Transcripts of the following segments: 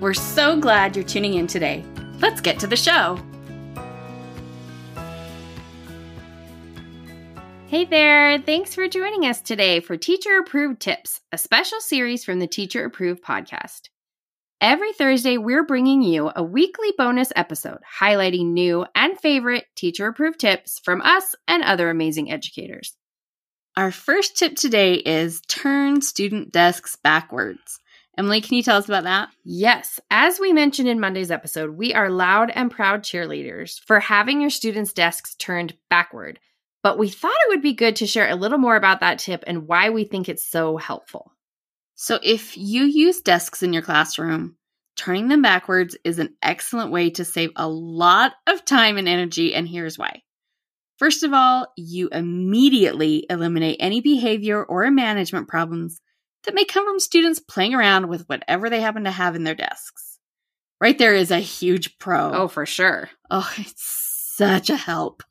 We're so glad you're tuning in today. Let's get to the show. Hey there, thanks for joining us today for Teacher Approved Tips, a special series from the Teacher Approved podcast. Every Thursday, we're bringing you a weekly bonus episode highlighting new and favorite teacher approved tips from us and other amazing educators. Our first tip today is turn student desks backwards. Emily, can you tell us about that? Yes. As we mentioned in Monday's episode, we are loud and proud cheerleaders for having your students' desks turned backward. But we thought it would be good to share a little more about that tip and why we think it's so helpful. So, if you use desks in your classroom, turning them backwards is an excellent way to save a lot of time and energy, and here's why. First of all, you immediately eliminate any behavior or management problems that may come from students playing around with whatever they happen to have in their desks. Right there is a huge pro. Oh, for sure. Oh, it's such a help.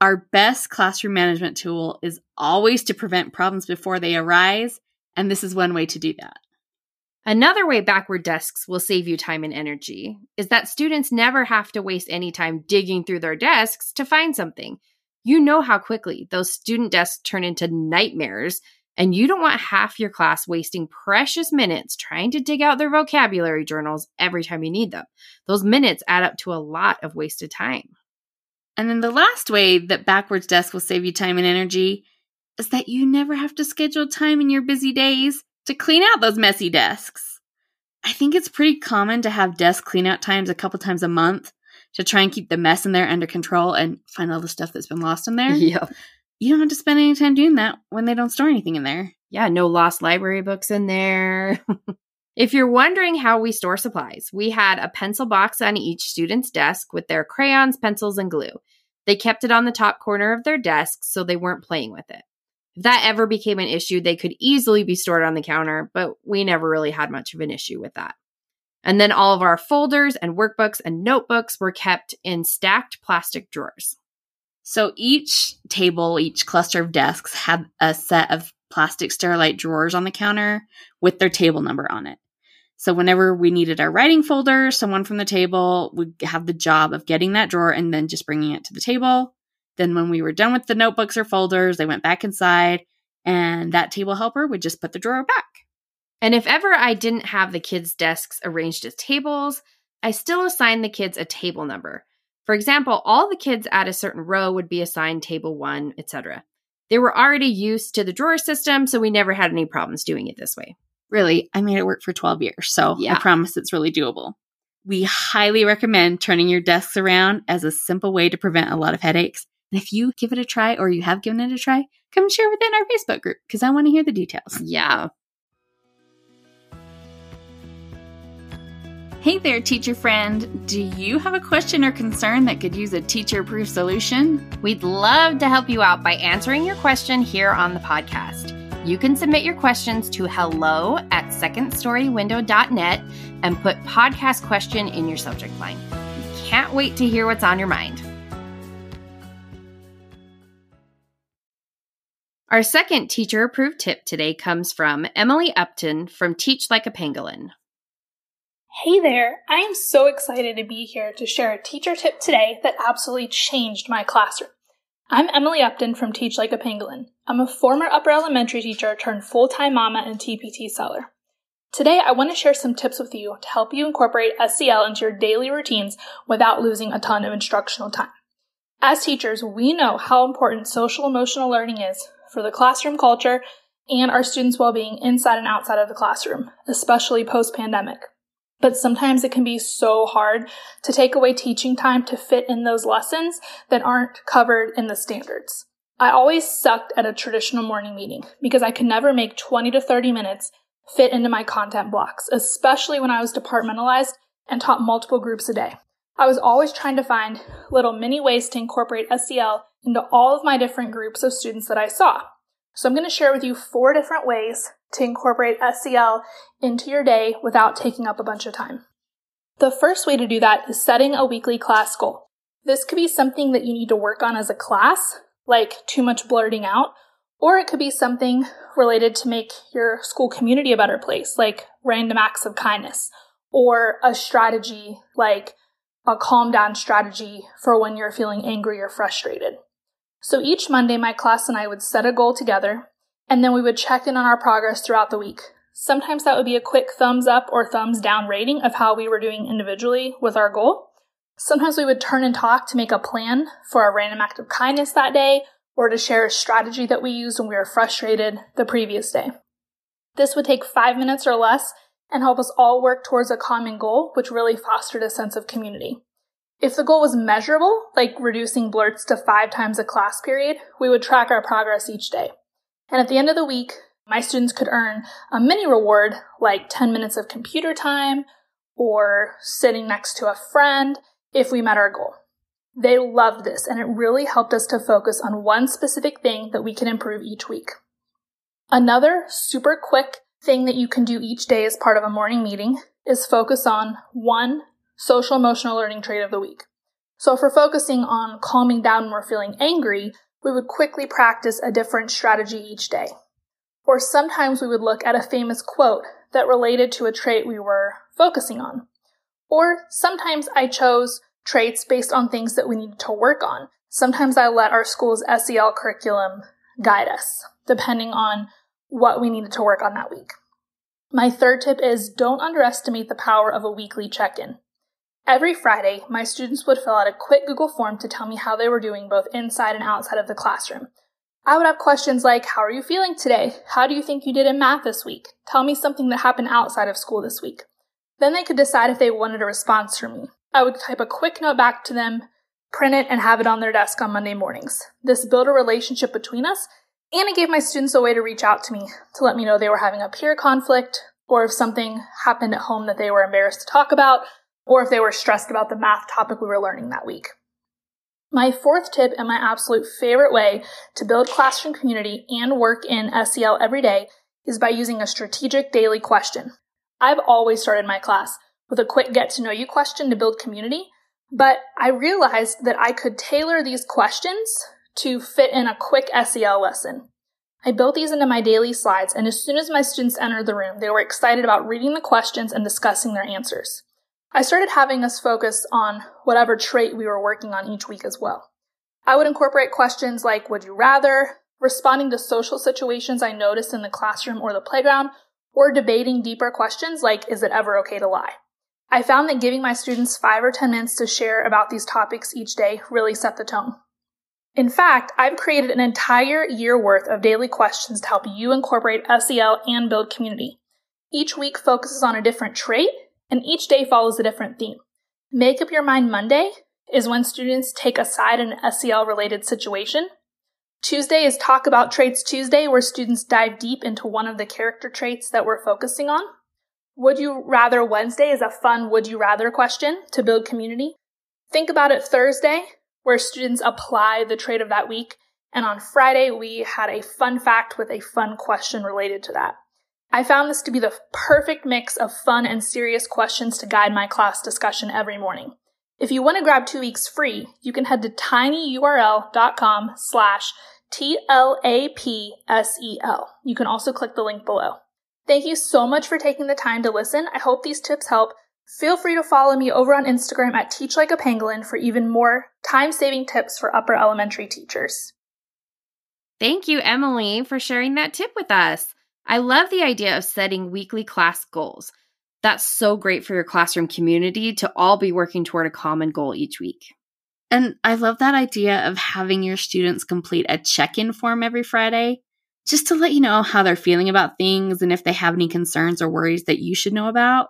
Our best classroom management tool is always to prevent problems before they arise, and this is one way to do that. Another way backward desks will save you time and energy is that students never have to waste any time digging through their desks to find something. You know how quickly those student desks turn into nightmares and you don't want half your class wasting precious minutes trying to dig out their vocabulary journals every time you need them. Those minutes add up to a lot of wasted time. And then the last way that backwards desk will save you time and energy is that you never have to schedule time in your busy days to clean out those messy desks. I think it's pretty common to have desk cleanout times a couple times a month to try and keep the mess in there under control and find all the stuff that's been lost in there. Yeah you don't have to spend any time doing that when they don't store anything in there. Yeah, no lost library books in there. if you're wondering how we store supplies, we had a pencil box on each student's desk with their crayons, pencils, and glue. They kept it on the top corner of their desk so they weren't playing with it. If that ever became an issue, they could easily be stored on the counter, but we never really had much of an issue with that. And then all of our folders and workbooks and notebooks were kept in stacked plastic drawers. So each table, each cluster of desks had a set of plastic sterilite drawers on the counter with their table number on it. So whenever we needed our writing folder, someone from the table would have the job of getting that drawer and then just bringing it to the table. Then when we were done with the notebooks or folders, they went back inside and that table helper would just put the drawer back. And if ever I didn't have the kids' desks arranged as tables, I still assigned the kids a table number. For example, all the kids at a certain row would be assigned table one, etc. They were already used to the drawer system, so we never had any problems doing it this way. Really, I made it work for 12 years, so yeah. I promise it's really doable. We highly recommend turning your desks around as a simple way to prevent a lot of headaches. And if you give it a try or you have given it a try, come share within our Facebook group because I want to hear the details. Yeah. Hey there, teacher friend. Do you have a question or concern that could use a teacher proof solution? We'd love to help you out by answering your question here on the podcast. You can submit your questions to hello at secondstorywindow.net and put podcast question in your subject line. Can't wait to hear what's on your mind. Our second teacher approved tip today comes from Emily Upton from Teach Like a Pangolin. Hey there! I am so excited to be here to share a teacher tip today that absolutely changed my classroom. I'm Emily Upton from Teach Like a Pangolin. I'm a former upper elementary teacher turned full time mama and TPT seller. Today, I want to share some tips with you to help you incorporate SEL into your daily routines without losing a ton of instructional time. As teachers, we know how important social emotional learning is for the classroom culture and our students' well being inside and outside of the classroom, especially post pandemic. But sometimes it can be so hard to take away teaching time to fit in those lessons that aren't covered in the standards. I always sucked at a traditional morning meeting because I could never make 20 to 30 minutes fit into my content blocks, especially when I was departmentalized and taught multiple groups a day. I was always trying to find little mini ways to incorporate SEL into all of my different groups of students that I saw. So I'm going to share with you four different ways to incorporate SEL into your day without taking up a bunch of time. The first way to do that is setting a weekly class goal. This could be something that you need to work on as a class, like too much blurting out, or it could be something related to make your school community a better place, like random acts of kindness, or a strategy like a calm down strategy for when you're feeling angry or frustrated. So each Monday, my class and I would set a goal together, and then we would check in on our progress throughout the week. Sometimes that would be a quick thumbs up or thumbs down rating of how we were doing individually with our goal. Sometimes we would turn and talk to make a plan for a random act of kindness that day or to share a strategy that we used when we were frustrated the previous day. This would take five minutes or less and help us all work towards a common goal, which really fostered a sense of community. If the goal was measurable, like reducing blurts to five times a class period, we would track our progress each day. And at the end of the week, my students could earn a mini reward like 10 minutes of computer time or sitting next to a friend if we met our goal. They loved this and it really helped us to focus on one specific thing that we can improve each week. Another super quick thing that you can do each day as part of a morning meeting is focus on one social emotional learning trait of the week. So if we're focusing on calming down when we're feeling angry, we would quickly practice a different strategy each day. Or sometimes we would look at a famous quote that related to a trait we were focusing on. Or sometimes I chose traits based on things that we needed to work on. Sometimes I let our school's SEL curriculum guide us, depending on what we needed to work on that week. My third tip is don't underestimate the power of a weekly check in. Every Friday, my students would fill out a quick Google form to tell me how they were doing both inside and outside of the classroom. I would have questions like, How are you feeling today? How do you think you did in math this week? Tell me something that happened outside of school this week. Then they could decide if they wanted a response from me. I would type a quick note back to them, print it, and have it on their desk on Monday mornings. This built a relationship between us, and it gave my students a way to reach out to me to let me know they were having a peer conflict, or if something happened at home that they were embarrassed to talk about, or if they were stressed about the math topic we were learning that week. My fourth tip and my absolute favorite way to build classroom community and work in SEL every day is by using a strategic daily question. I've always started my class with a quick get to know you question to build community, but I realized that I could tailor these questions to fit in a quick SEL lesson. I built these into my daily slides, and as soon as my students entered the room, they were excited about reading the questions and discussing their answers. I started having us focus on whatever trait we were working on each week as well. I would incorporate questions like would you rather, responding to social situations I noticed in the classroom or the playground, or debating deeper questions like is it ever okay to lie? I found that giving my students five or 10 minutes to share about these topics each day really set the tone. In fact, I've created an entire year worth of daily questions to help you incorporate SEL and build community. Each week focuses on a different trait, and each day follows a different theme. Make Up Your Mind Monday is when students take a side in an SEL related situation. Tuesday is Talk About Traits Tuesday, where students dive deep into one of the character traits that we're focusing on. Would you rather Wednesday is a fun would you rather question to build community. Think about it Thursday, where students apply the trait of that week. And on Friday, we had a fun fact with a fun question related to that. I found this to be the perfect mix of fun and serious questions to guide my class discussion every morning. If you want to grab two weeks free, you can head to tinyurl.com slash T-L-A-P-S-E-L. You can also click the link below. Thank you so much for taking the time to listen. I hope these tips help. Feel free to follow me over on Instagram at Teach Like a Pangolin for even more time saving tips for upper elementary teachers. Thank you, Emily, for sharing that tip with us. I love the idea of setting weekly class goals. That's so great for your classroom community to all be working toward a common goal each week. And I love that idea of having your students complete a check in form every Friday just to let you know how they're feeling about things and if they have any concerns or worries that you should know about.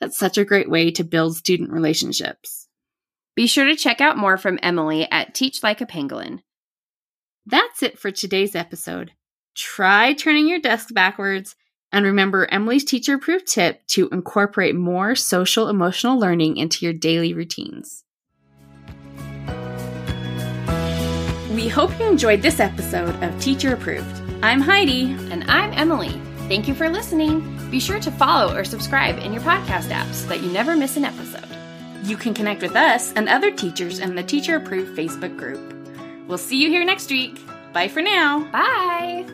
That's such a great way to build student relationships. Be sure to check out more from Emily at Teach Like a Pangolin. That's it for today's episode. Try turning your desk backwards And remember Emily's teacher approved tip to incorporate more social emotional learning into your daily routines. We hope you enjoyed this episode of Teacher Approved. I'm Heidi. And I'm Emily. Thank you for listening. Be sure to follow or subscribe in your podcast apps so that you never miss an episode. You can connect with us and other teachers in the Teacher Approved Facebook group. We'll see you here next week. Bye for now. Bye.